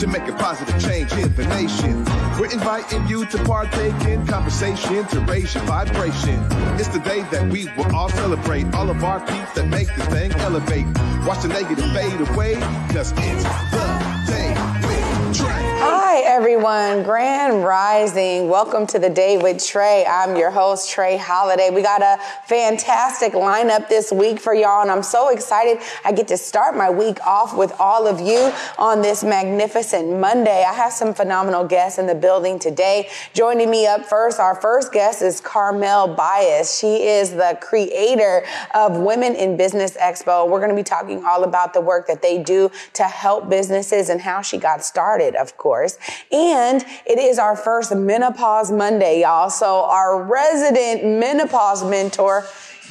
to make a positive change in the nation. We're inviting you to partake in conversation to raise your vibration. It's the day that we will all celebrate all of our peeps that make this thing elevate. Watch the negative fade away, cause it's the day. Hi, everyone. Grand Rising. Welcome to the day with Trae. I'm your host, Trae Holiday. We got a fantastic lineup this week for y'all, and I'm so excited. I get to start my week off with all of you on this magnificent Monday. I have some phenomenal guests in the building today. Joining me up first, our first guest is Carmelle Bias. She is the creator of Women in Business Expo. We're going to be talking all about the work that they do to help businesses and how she got started, of course. And it is our first Menopause Monday, y'all. So our resident menopause mentor,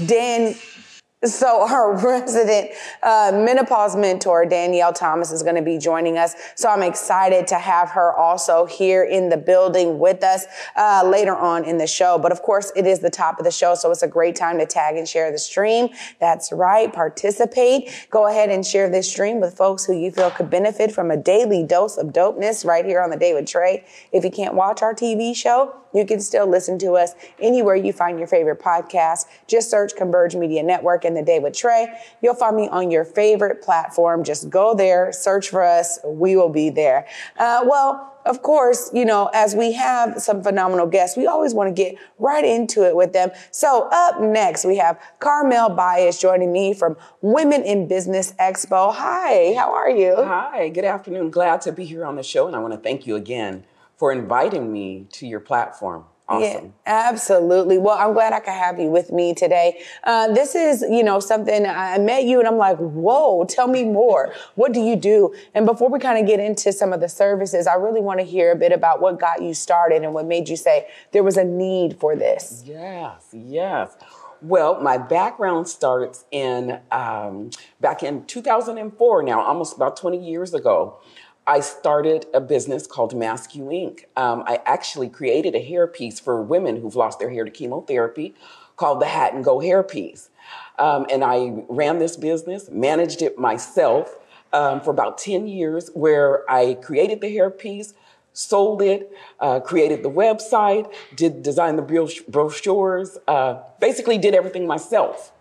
Dan so our resident uh, menopause mentor, Danyale Thomas, is going to be joining us. So I'm excited to have her also here in the building with us uh, later on in the show. But of course, it is the top of the show, so it's a great time to tag and share the stream. That's right, participate. Go ahead and share this stream with folks who you feel could benefit from a daily dose of dopeness right here on the with Trae. If you can't watch our TV show, you can still listen to us anywhere you find your favorite podcast. Just search Converge Media Network and The Day with Trae. You'll find me on your favorite platform. Just go there, search for us. We will be there. Uh, well, of course, you know, as we have some phenomenal guests, we always want to get right into it with them. So up next, we have Carmelle Bias joining me from Women in Business Expo. Hi, how are you? Hi, good afternoon. Glad to be here on the show, and I want to thank you again for inviting me to your platform. Awesome. Yeah, absolutely. Well, I'm glad I could have you with me today. Uh, this is, you know, something I met you and I'm like, whoa, tell me more. What do you do? And before we kind of get into some of the services, I really want to hear a bit about what got you started and what made you say there was a need for this. Yes, yes. Well, my background starts in um, back in 2004 now, almost about 20 years ago. I started a business called Mascu Inc. Um, I actually created a hairpiece for women who've lost their hair to chemotherapy called the Hat and Go Hairpiece. Um, and I ran this business, managed it myself um, for about 10 years, where I created the hairpiece, sold it, uh, created the website, did design the brochures, uh, basically did everything myself.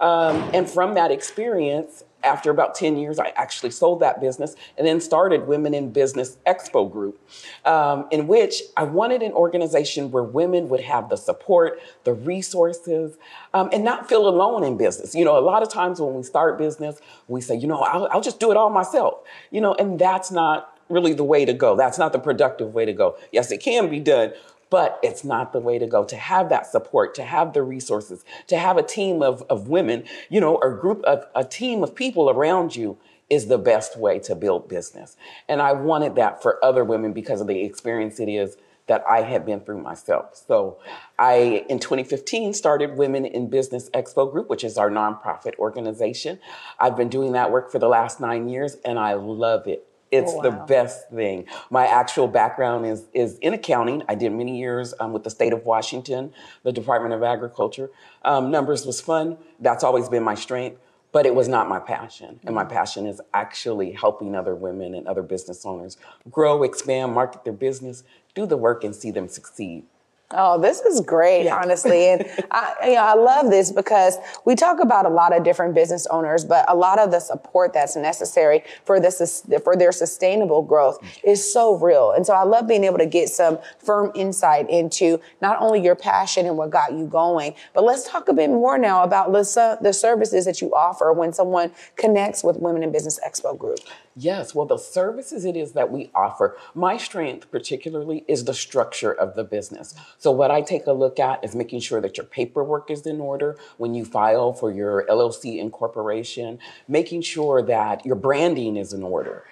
Um, and from that experience, after about 10 years, I actually sold that business and then started Women in Business Expo Group, um, in which I wanted an organization where women would have the support, the resources, um, and not feel alone in business. You know, a lot of times when we start business, we say, you know, I'll, I'll just do it all myself, you know, and that's not really the way to go. That's not the productive way to go. Yes, it can be done, but it's not the way to go. To have that support, to have the resources, to have a team of, of women, you know, or group of a team of people around you is the best way to build business. And I wanted that for other women because of the experience it is that I had been through myself. So I, in 2015, started Women in Business Expo Group, which is our nonprofit organization. I've been doing that work for the last nine years and I love it. It's oh, wow. the best thing. My actual background is is in accounting. I did many years um, with the state of Washington, the Department of Agriculture. Um, numbers was fun. That's always been my strength, but it was not my passion. And my mm. passion is actually helping other women and other business owners grow, expand, market their business, do the work, and see them succeed. Oh, this is great, yeah. honestly. And I, you know, I love this because we talk about a lot of different business owners, but a lot of the support that's necessary for this, for their sustainable growth is so real. And so I love being able to get some firm insight into not only your passion and what got you going, but let's talk a bit more now about the, the services that you offer when someone connects with Women in Business Expo Group. Yes, well, the services it is that we offer, my strength particularly is the structure of the business. So, what I take a look at is making sure that your paperwork is in order when you file for your LLC incorporation, making sure that your branding is in order.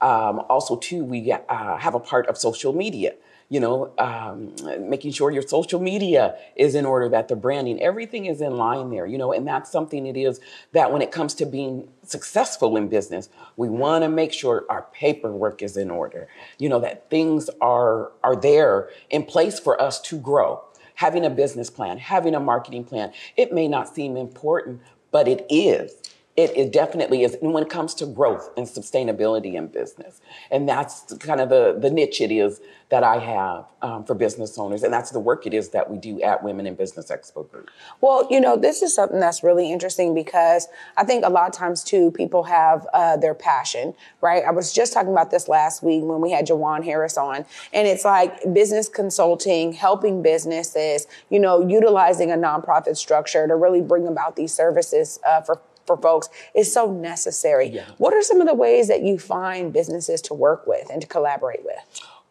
Um, also, too, we uh, have a part of social media you know, um, making sure your social media is in order, that the branding, everything is in line there, you know, and that's something it is that when it comes to being successful in business, we want to make sure our paperwork is in order, you know, that things are, are there in place for us to grow. Having a business plan, having a marketing plan, it may not seem important, but it is it, it, definitely is and when it comes to growth and sustainability in business and that's kind of the, the niche it is that i have um, for business owners and that's the work it is that we do at women in business expo group. Well you know this is something that's really interesting because i think a lot of times too people have uh, their passion right? I was just talking about this last week when we had jawan harris on and it's like business consulting helping businesses you know utilizing a nonprofit structure to really bring about these services uh, for for folks is so necessary. Yeah. What are some of the ways that you find businesses to work with and to collaborate with?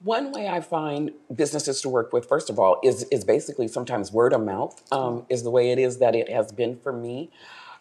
One way I find businesses to work with, first of all, is is basically sometimes word of mouth um, is the way it is that it has been for me.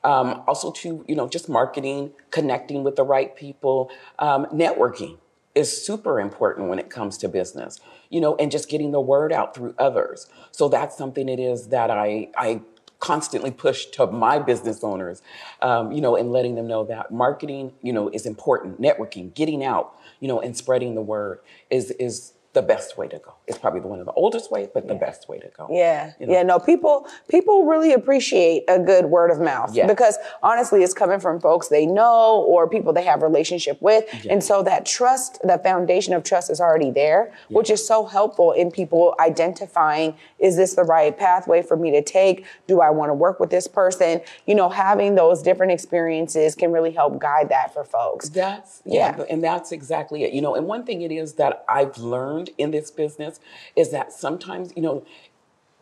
Um, also, to you know, just marketing, connecting with the right people, um, networking is super important when it comes to business. You know, and just getting the word out through others. So that's something it is that I I constantly push to my business owners, um, you know, and letting them know that marketing, you know, is important. Networking, getting out, you know, and spreading the word is is the best way to go. It's probably one of the oldest ways, but the best way to go. Yeah, you know? yeah. No, people people really appreciate a good word of mouth yeah. because honestly, it's coming from folks they know or people they have relationship with, yeah. and so that trust, the foundation of trust, is already there, yeah. which is so helpful in people identifying: is this the right pathway for me to take? Do I want to work with this person? You know, having those different experiences can really help guide that for folks. That's yeah, and that's exactly it. You know, and one thing it is that I've learned learned in this business is that sometimes, you know,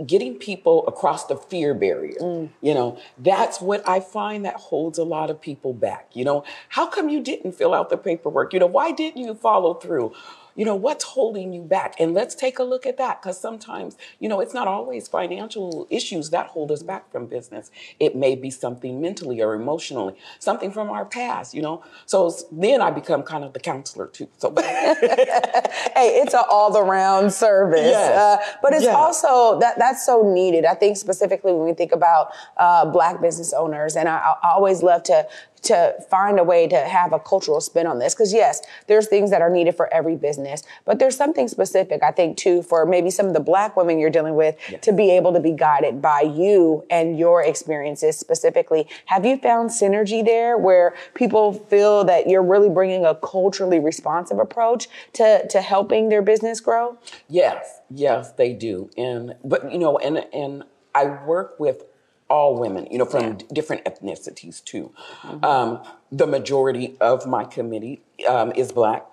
getting people across the fear barrier mm. you know that's what i find that holds a lot of people back you know. How come you didn't fill out the paperwork? You know why didn't you follow through you know, what's holding you back? And let's take a look at that because sometimes, you know, it's not always financial issues that hold us back from business. It may be something mentally or emotionally, something from our past, you know. So then I become kind of the counselor too. So hey, it's an all around service. Yes. Uh, but it's also that that's so needed. I think specifically when we think about uh, black business owners, and I, I always love to to find a way to have a cultural spin on this. Because yes, there's things that are needed for every business, but there's something specific, I think, too, for maybe some of the black women you're dealing with yes. to be able to be guided by you and your experiences specifically. Have you found synergy there where people feel that you're really bringing a culturally responsive approach to, to helping their business grow? Yes, yes, they do. And, but, you know, and, and I work with all women, you know, from yeah. different ethnicities too. Mm-hmm. Um, the majority of my committee um, is black,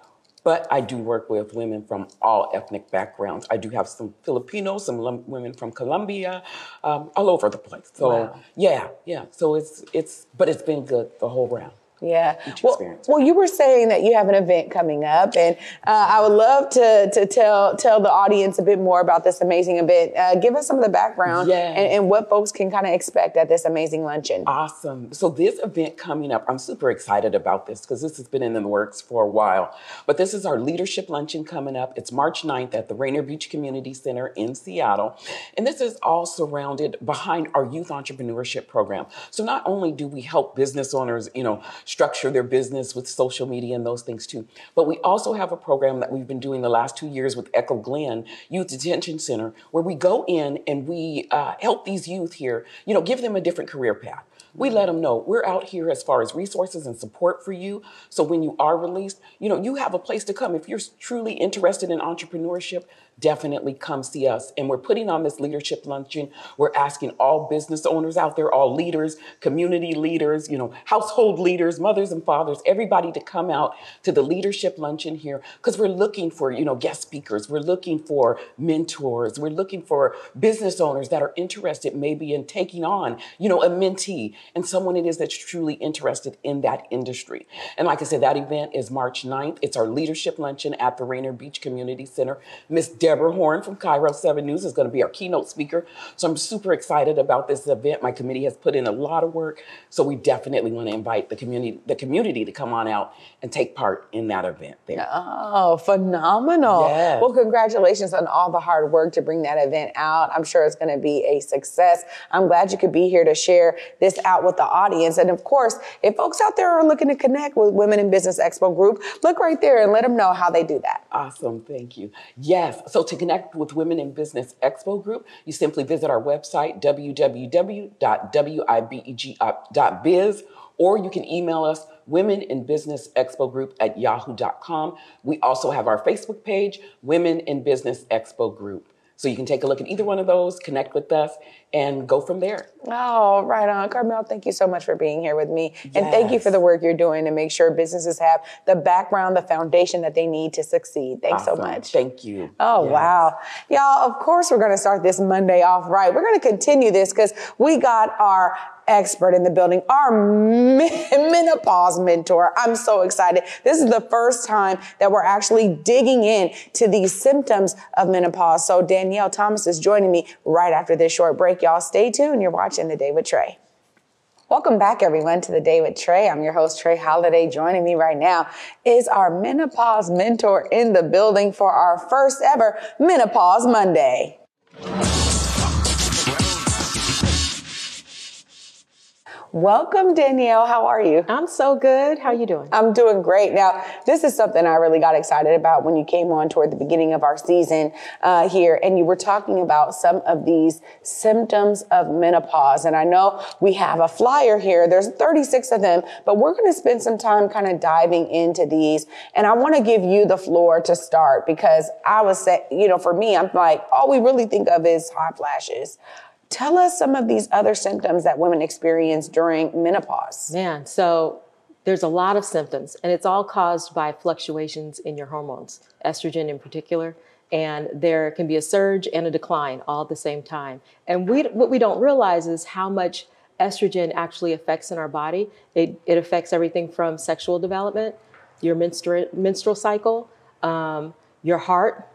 but I do work with women from all ethnic backgrounds. I do have some Filipinos, some women from Colombia, um, all over the place. So wow. yeah, yeah. So it's it's, but it's been good the whole round. Yeah. Well, well, you were saying that you have an event coming up, and uh, I would love to to tell tell the audience a bit more about this amazing event. Uh, give us some of the background yeah. and, and, what folks can kind of expect at this amazing luncheon. Awesome. So this event coming up, I'm super excited about this because this has been in the works for a while. But this is our leadership luncheon coming up. It's March 9th at the Rainier Beach Community Center in Seattle, and this is all surrounded behind our youth entrepreneurship program. So not only do we help business owners, you know structure their business with social media and those things too. But we also have a program that we've been doing the last two years with Echo Glen Youth Detention Center, where we go in and we uh, help these youth here, you know, give them a different career path. We let them know we're out here as far as resources and support for you. So when you are released, you know, you have a place to come. If you're truly interested in entrepreneurship, definitely come see us. And we're putting on this leadership luncheon. We're asking all business owners out there, all leaders, community leaders, you know, household leaders, mothers and fathers, everybody to come out to the leadership luncheon here because we're looking for, you know, guest speakers. We're looking for mentors. We're looking for business owners that are interested maybe in taking on, you know, a mentee and someone it is that's truly interested in that industry. And like I said, that event is March 9th. It's our leadership luncheon at the Rainier Beach Community Center. Miss Deborah Horn from KIRO 7 News is going to be our keynote speaker. So I'm super excited about this event. My committee has put in a lot of work. So we definitely want to invite the community, the community to come on out and take part in that event there. Oh, phenomenal. Yes. Well, congratulations on all the hard work to bring that event out. I'm sure it's going to be a success. I'm glad you could be here to share this out with the audience. And of course, if folks out there are looking to connect with Women in Business Expo Group, look right there and let them know how they do that. Awesome, thank you. Yes, so to connect with Women in Business Expo Group, you simply visit our website, www.wibeg.biz, or you can email us, Women in Business Expo Group at yahoo.com. We also have our Facebook page, Women in Business Expo Group. So you can take a look at either one of those, connect with us, and go from there. Oh, right on. Carmelle, thank you so much for being here with me. And thank you for the work you're doing to make sure businesses have the background, the foundation that they need to succeed. Thanks so much. Thank you. Oh, Yes. wow. Y'all, of course, we're going to start this Monday off right. We're going to continue this because we got our expert in the building, our menopause mentor. I'm so excited. This is the first time that we're actually digging in to these symptoms of menopause. So Danyale Thomas is joining me right after this short break. Y'all stay tuned. You're watching The Day with Trae. Welcome back, everyone, to the day with Trae. I'm your host, Trae Holiday. Joining me right now is our menopause mentor in the building for our first ever Menopause Monday. Welcome, Danyale. How are you? I'm so good. How are you doing? I'm doing great. Now, this is something I really got excited about when you came on toward the beginning of our season uh, here, and you were talking about some of these symptoms of menopause. And I know we have a flyer here. There's 36 of them, but we're going to spend some time kind of diving into these. And I want to give you the floor to start because I was, say, you know, for me, I'm like, all we really think of is hot flashes. Tell us some of these other symptoms that women experience during menopause. Man, so there's a lot of symptoms, and it's all caused by fluctuations in your hormones, estrogen in particular. And there can be a surge and a decline all at the same time. And we, what we don't realize is how much estrogen actually affects in our body. It, it affects everything from sexual development, your menstrual, menstrual cycle, um, your heart,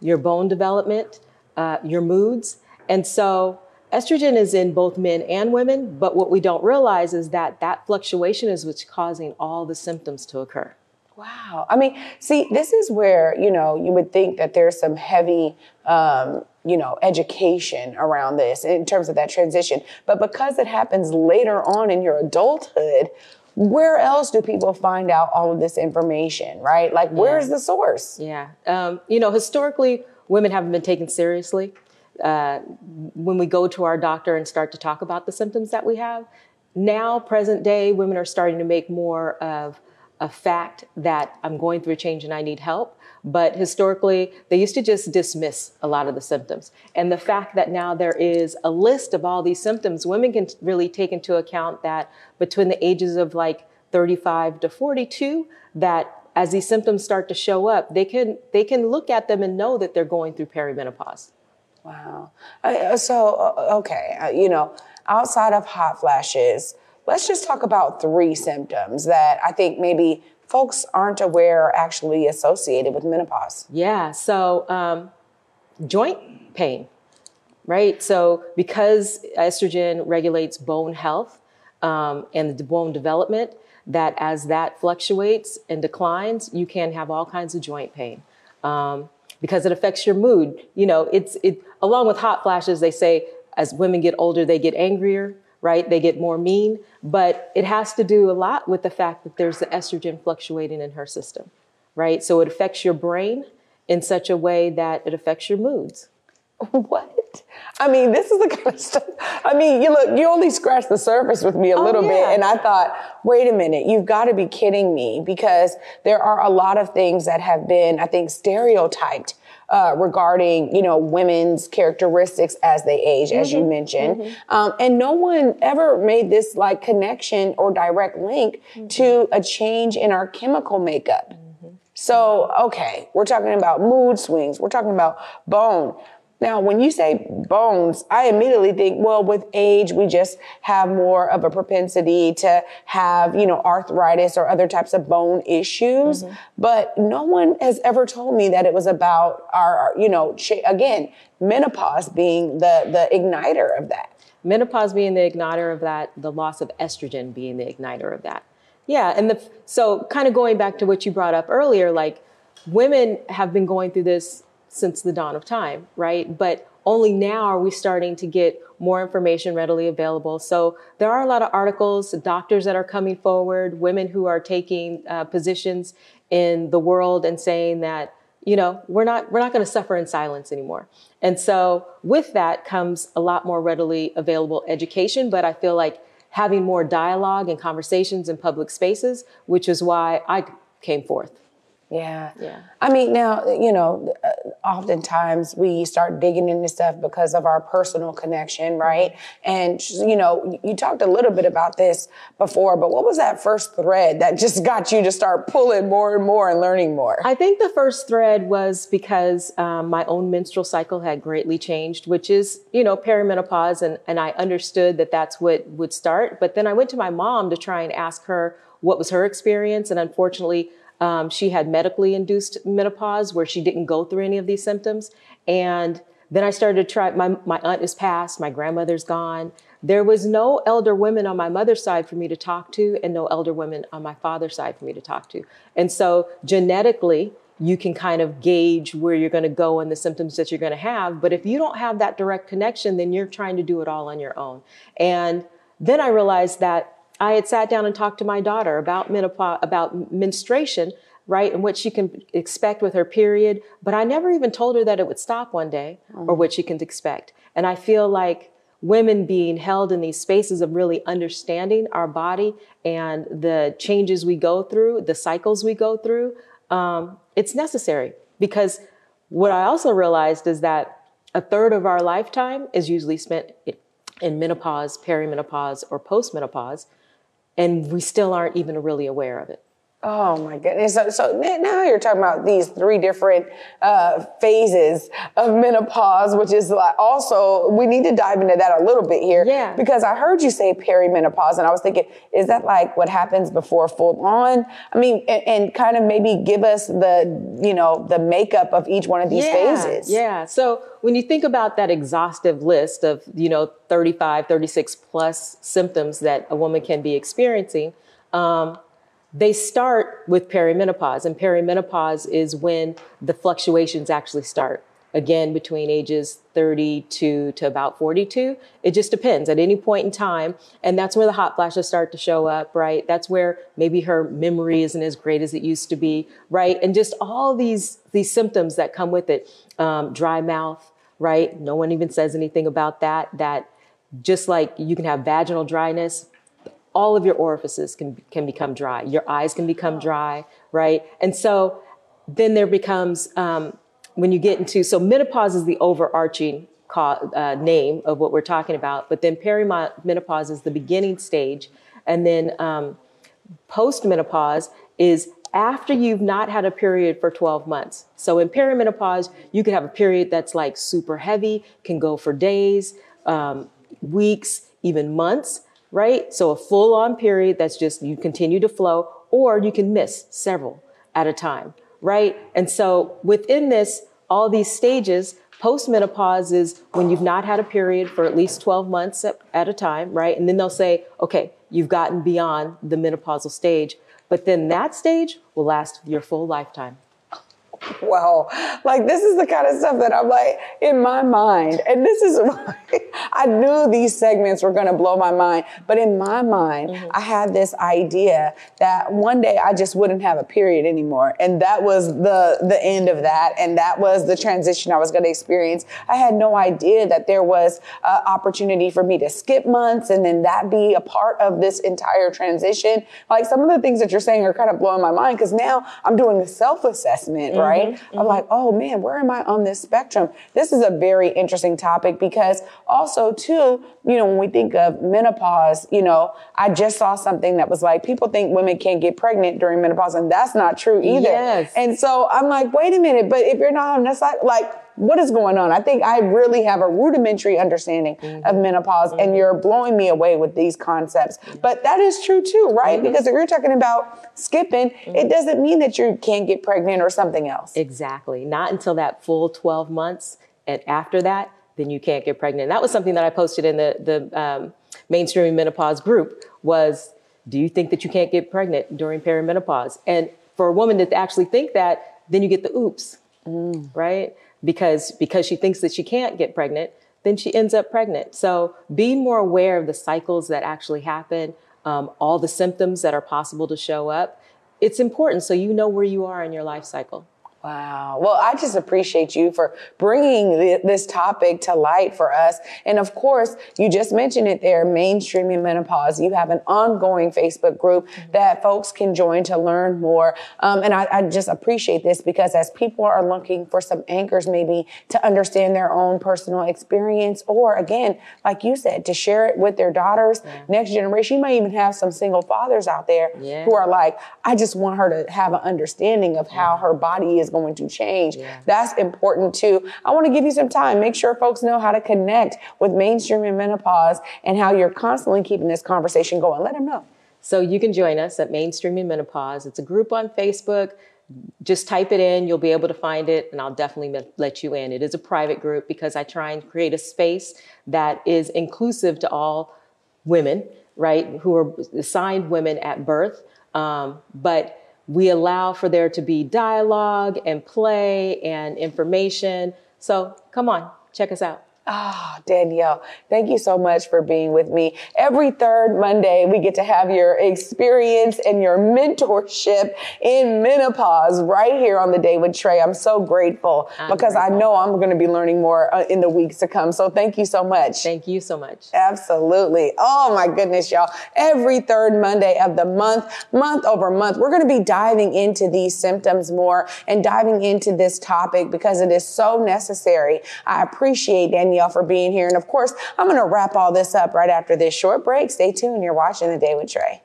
your bone development, uh, your moods. And so estrogen is in both men and women, but what we don't realize is that that fluctuation is what's causing all the symptoms to occur. Wow. I mean, see, this is where, you know, you would think that there's some heavy, um, you know, education around this in terms of that transition. But because it happens later on in your adulthood, where else do people find out all of this information, right? Like, where's the source? Yeah. Um, you know, historically, women haven't been taken seriously. Uh, when we go to our doctor and start to talk about the symptoms that we have, now, present day, women are starting to make more of a fact that I'm going through a change and I need help. But historically, they used to just dismiss a lot of the symptoms. And the fact that now there is a list of all these symptoms, women can really take into account that between the ages of like 35 to 42, that as these symptoms start to show up, they can they can look at them and know that they're going through perimenopause. Wow. Uh, so, uh, okay, uh, you know, outside of hot flashes, let's just talk about three symptoms that I think maybe folks aren't aware are actually associated with menopause. Yeah. So um, joint pain, right? So because estrogen regulates bone health um, and the bone development, that as that fluctuates and declines, you can have all kinds of joint pain. Um, because it affects your mood. You know, it's it along with hot flashes, they say as women get older, they get angrier, right? They get more mean, but it has to do a lot with the fact that there's the estrogen fluctuating in her system, right? So it affects your brain in such a way that it affects your moods. What? I mean, this is the kind of stuff. I mean, you look, you only scratched the surface with me a Oh, little bit. And I thought, wait a minute, you've got to be kidding me because there are a lot of things that have been, I think, stereotyped. Uh, regarding you know women's characteristics as they age, as Mm-hmm. you mentioned, um, and no one ever made this like connection or direct link Mm-hmm. to a change in our chemical makeup. So, okay, we're talking about mood swings, we're talking about bone. Now, when you say bones, I immediately think, well, with age, we just have more of a propensity to have, you know, arthritis or other types of bone issues. Mm-hmm. But no one has ever told me that it was about our, our you know, again, menopause being the the igniter of that. Menopause being the igniter of that, the loss of estrogen being the igniter of that. Yeah, and the so kind of going back to what you brought up earlier, like women have been going through this since the dawn of time, right? But only now are we starting to get more information readily available. So there are a lot of articles, doctors that are coming forward, women who are taking uh, positions in the world and saying that you know we're not we're not going to suffer in silence anymore. And so with that comes a lot more readily available education. But I feel like having more dialogue and conversations in public spaces, which is why I came forth. Yeah. Yeah. I mean, now, you know, uh, oftentimes we start digging into stuff because of our personal connection, right? And, you know, you talked a little bit about this before, but what was that first thread that just got you to start pulling more and more and learning more? I think the first thread was because um, my own menstrual cycle had greatly changed, which is, you know, perimenopause. And, and I understood that that's what would start. But then I went to my mom to try and ask her what was her experience. And unfortunately, um, she had medically induced menopause where she didn't go through any of these symptoms. And then I started to try, my, my aunt is passed, my grandmother's gone. There was no elder women on my mother's side for me to talk to, and no elder women on my father's side for me to talk to. And so genetically, you can kind of gauge where you're going to go and the symptoms that you're going to have. But if you don't have that direct connection, then you're trying to do it all on your own. And then I realized that I had sat down and talked to my daughter about menopause, about menstruation, right, and what she can expect with her period. But I never even told her that it would stop one day mm. or what she can expect. And I feel like women being held in these spaces of really understanding our body and the changes we go through, the cycles we go through, um, it's necessary because what I also realized is that a third of our lifetime is usually spent in menopause, perimenopause, or postmenopause and we still aren't even really aware of it. Oh my goodness. So, so, now you're talking about these three different uh, phases of menopause, which is like also, we need to dive into that a little bit here. Yeah. Because I heard you say perimenopause, and I was thinking, is that like what happens before full on? I mean, and, and kind of maybe give us the, you know, the makeup of each one of these yeah, phases. Yeah. So when you think about that exhaustive list of, you know, 35, 36 plus symptoms that a woman can be experiencing, um, they start with perimenopause, and perimenopause is when the fluctuations actually start. Again, between ages 32 to about 42. It just depends at any point in time. And that's where the hot flashes start to show up, right? That's where maybe her memory isn't as great as it used to be, right? And just all these, these symptoms that come with it. Um, dry mouth, right? No one even says anything about that. That just like you can have vaginal dryness, all of your orifices can, can become dry. Your eyes can become dry, right? And so then there becomes, um, when you get into, so menopause is the overarching uh, name of what we're talking about, but then perimenopause is the beginning stage. And then um, postmenopause is after you've not had a period for 12 months. So in perimenopause, you can have a period that's like super heavy, can go for days, um, weeks, even months right? So a full on period that's just you continue to flow, or you can miss several at a time, right? And so within this, all these stages, postmenopause is when you've not had a period for at least 12 months at, a time, right? And then they'll say, okay, you've gotten beyond the menopausal stage. But then that stage will last your full lifetime. Wow. Like this is the kind of stuff that I'm like in my mind. And this is I knew these segments were going to blow my mind, but in my mind, mm-hmm. I had this idea that one day I just wouldn't have a period anymore. And that was the the end of that and that was the transition I was going to experience. I had no idea that there was an opportunity for me to skip months and then that be a part of this entire transition. Like some of the things that you're saying are kind of blowing my mind because now I'm doing a self-assessment, mm-hmm. right? Right? Mm-hmm. I'm like, oh man, where am I on this spectrum? This is a very interesting topic because also too, you know, when we think of menopause, you know, I just saw something that was like, people think women can't get pregnant during menopause and that's not true either. Yes. And so I'm like, wait a minute, but if you're not on this side, like, what is going on? I think I really have a rudimentary understanding mm-hmm. of menopause, mm-hmm. and you're blowing me away with these concepts. But that is true too, right? Because if you're talking about skipping, it mm-hmm. doesn't mean that you can't get pregnant or something else. Exactly. Not until that full 12 months. And after that, then you can't get pregnant. And that was something that I posted in the, the um, mainstreaming menopause group was, do you think that you can't get pregnant during perimenopause? And for a woman to actually think that, then you get the oops, mm. right? Because, because she thinks that she can't get pregnant, then she ends up pregnant. So being more aware of the cycles that actually happen, um, all the symptoms that are possible to show up, it's important so you know where you are in your life cycle. Wow. Well, I just appreciate you for bringing this topic to light for us. And of course, you just mentioned it there, mainstreaming menopause. You have an ongoing Facebook group mm-hmm. that folks can join to learn more. Um, and I, I, just appreciate this because as people are looking for some anchors, maybe to understand their own personal experience, or again, like you said, to share it with their daughters, yeah. next generation. You might even have some single fathers out there yeah. who are like, I just want her to have an understanding of how her body is going to change. Yeah. That's important too. I want to give you some time. Make sure folks know how to connect with mainstreaming menopause and how you're constantly keeping this conversation going. Let them know. So you can join us at Mainstreaming Menopause. It's a group on Facebook. Just type it in, you'll be able to find it, and I'll definitely let you in. It is a private group because I try and create a space that is inclusive to all women, right, who are assigned women at birth. Um, but we allow for there to be dialogue and play and information. So come on, check us out. Ah, oh, Danyale, thank you so much for being with me. Every third Monday, we get to have your experience and your mentorship in menopause right here on the day with Trae. I'm so grateful I'm because grateful. I know I'm going to be learning more uh, in the weeks to come. So thank you so much. Thank you so much. Absolutely. Oh my goodness, y'all. Every third Monday of the month, month over month, we're going to be diving into these symptoms more and diving into this topic because it is so necessary. I appreciate Danyale y'all for being here. And of course, I'm going to wrap all this up right after this short break. Stay tuned. You're watching The Day with Trae.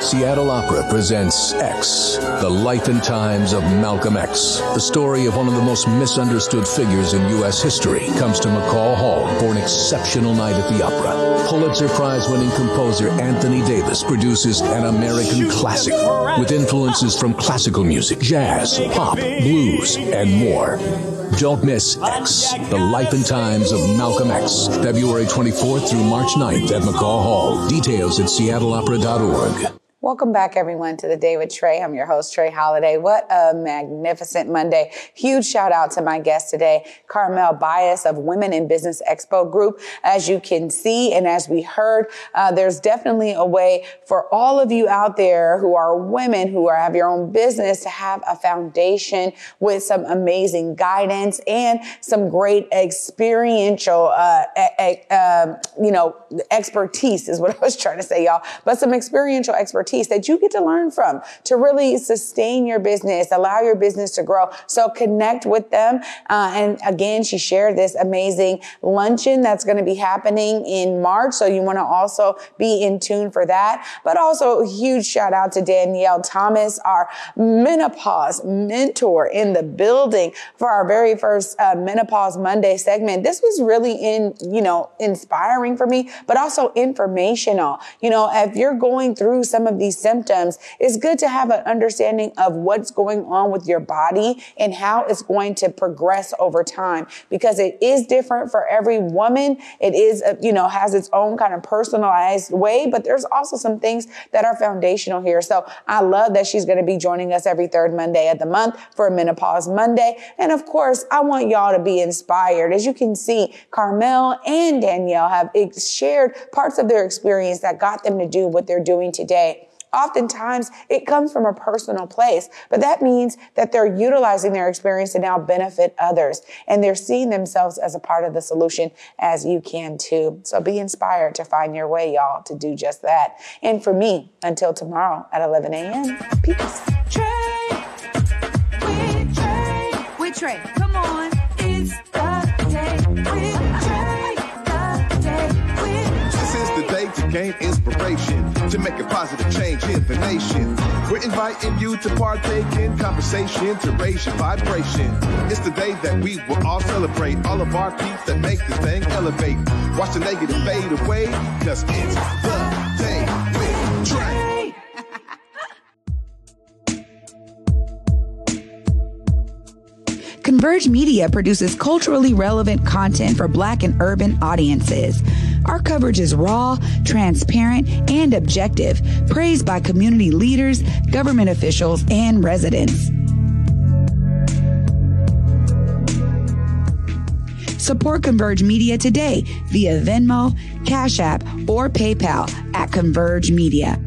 Seattle Opera presents X, the life and times of Malcolm X. The story of one of the most misunderstood figures in U.S. history comes to McCaw Hall for an exceptional night at the opera. Pulitzer Prize winning composer Anthony Davis produces an American classic with influences from classical music, jazz, pop, blues, and more. Don't miss X, The Life and Times of Malcolm X, February 24th through March 9th at McCaw Hall. Details at seattleopera.org. Welcome back, everyone, to the Day with Trae. I'm your host, Trae Holiday. What a magnificent Monday. Huge shout out to my guest today, Carmelle Bias of Women in Business Expo Group. As you can see, and as we heard, uh, there's definitely a way for all of you out there who are women who are, have your own business to have a foundation with some amazing guidance and some great experiential, uh, uh, you know, expertise is what I was trying to say, y'all, but some experiential expertise expertise that you get to learn from to really sustain your business, allow your business to grow. So connect with them. Uh, and again, she shared this amazing luncheon that's going to be happening in March. So you want to also be in tune for that. But also a huge shout out to Danyale Thomas, our menopause mentor in the building for our very first uh, menopause Monday segment. This was really in, you know, inspiring for me, but also informational. You know, if you're going through some of these symptoms, it's good to have an understanding of what's going on with your body and how it's going to progress over time because it is different for every woman. It is, uh, you know, has its own kind of personalized way, but there's also some things that are foundational here. So I love that she's going to be joining us every third Monday of the month for Menopause Monday. And of course, I want y'all to be inspired. As you can see, Carmelle and Danyale have shared parts of their experience that got them to do what they're doing today. Oftentimes it comes from a personal place, but that means that they're utilizing their experience to now benefit others and they're seeing themselves as a part of the solution as you can too. So be inspired to find your way, y'all, to do just that. And for me, until tomorrow at 11 a.m., peace. Trae, with Trae, with Trae, come on, it's the day with Trae, the day with This is the day to gain inspiration to make a positive change in the nation. We're inviting you to partake in conversation to raise your vibration. It's the day that we will all celebrate all of our peeps that make this thing elevate. Watch the negative fade away, cause it's the day with Trae. Converge Media produces culturally relevant content for Black and urban audiences. Our coverage is raw, transparent, and objective, praised by community leaders, government officials, and residents. Support Converge Media today via Venmo, Cash App, or PayPal at Converge Media.